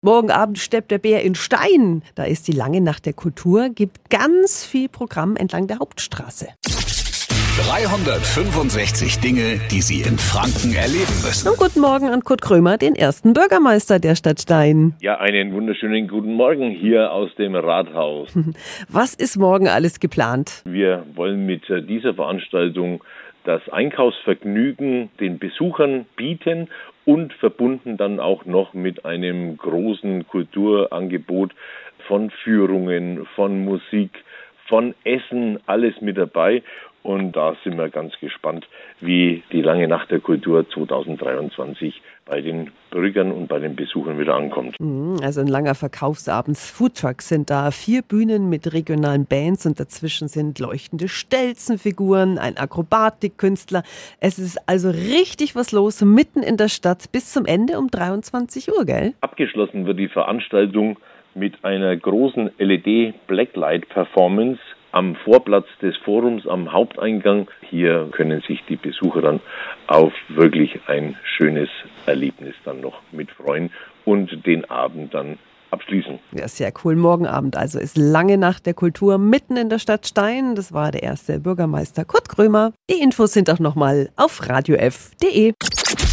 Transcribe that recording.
Morgen Abend steppt der Bär in Stein. Da ist die lange Nacht der Kultur, gibt ganz viel Programm entlang der Hauptstraße. 365 Dinge, die Sie in Franken erleben müssen. Und guten Morgen an Kurt Krömer, den ersten Bürgermeister der Stadt Stein. Ja, einen wunderschönen guten Morgen hier aus dem Rathaus. Was ist morgen alles geplant? Wir wollen mit dieser Veranstaltung das Einkaufsvergnügen den Besuchern bieten und verbunden dann auch noch mit einem großen Kulturangebot von Führungen, von Musik, von Essen, alles mit dabei. Und da sind wir ganz gespannt, wie die lange Nacht der Kultur 2023 bei den Bürgern und bei den Besuchern wieder ankommt. Mhm, also ein langer Verkaufsabend. Foodtrucks sind da, vier Bühnen mit regionalen Bands und dazwischen sind leuchtende Stelzenfiguren, ein Akrobatikkünstler. Es ist also richtig was los, mitten in der Stadt bis zum Ende um 23 Uhr, gell? Abgeschlossen wird die Veranstaltung mit einer großen LED Blacklight Performance am Vorplatz des Forums am Haupteingang. Hier können sich die Besucher dann auf wirklich ein schönes Erlebnis dann noch mit freuen und den Abend dann abschließen. Ja, sehr cool. Morgen Abend also ist lange Nacht der Kultur mitten in der Stadt Stein. Das war der erste Bürgermeister Kurt Krömer. Die Infos sind auch nochmal auf radiof.de.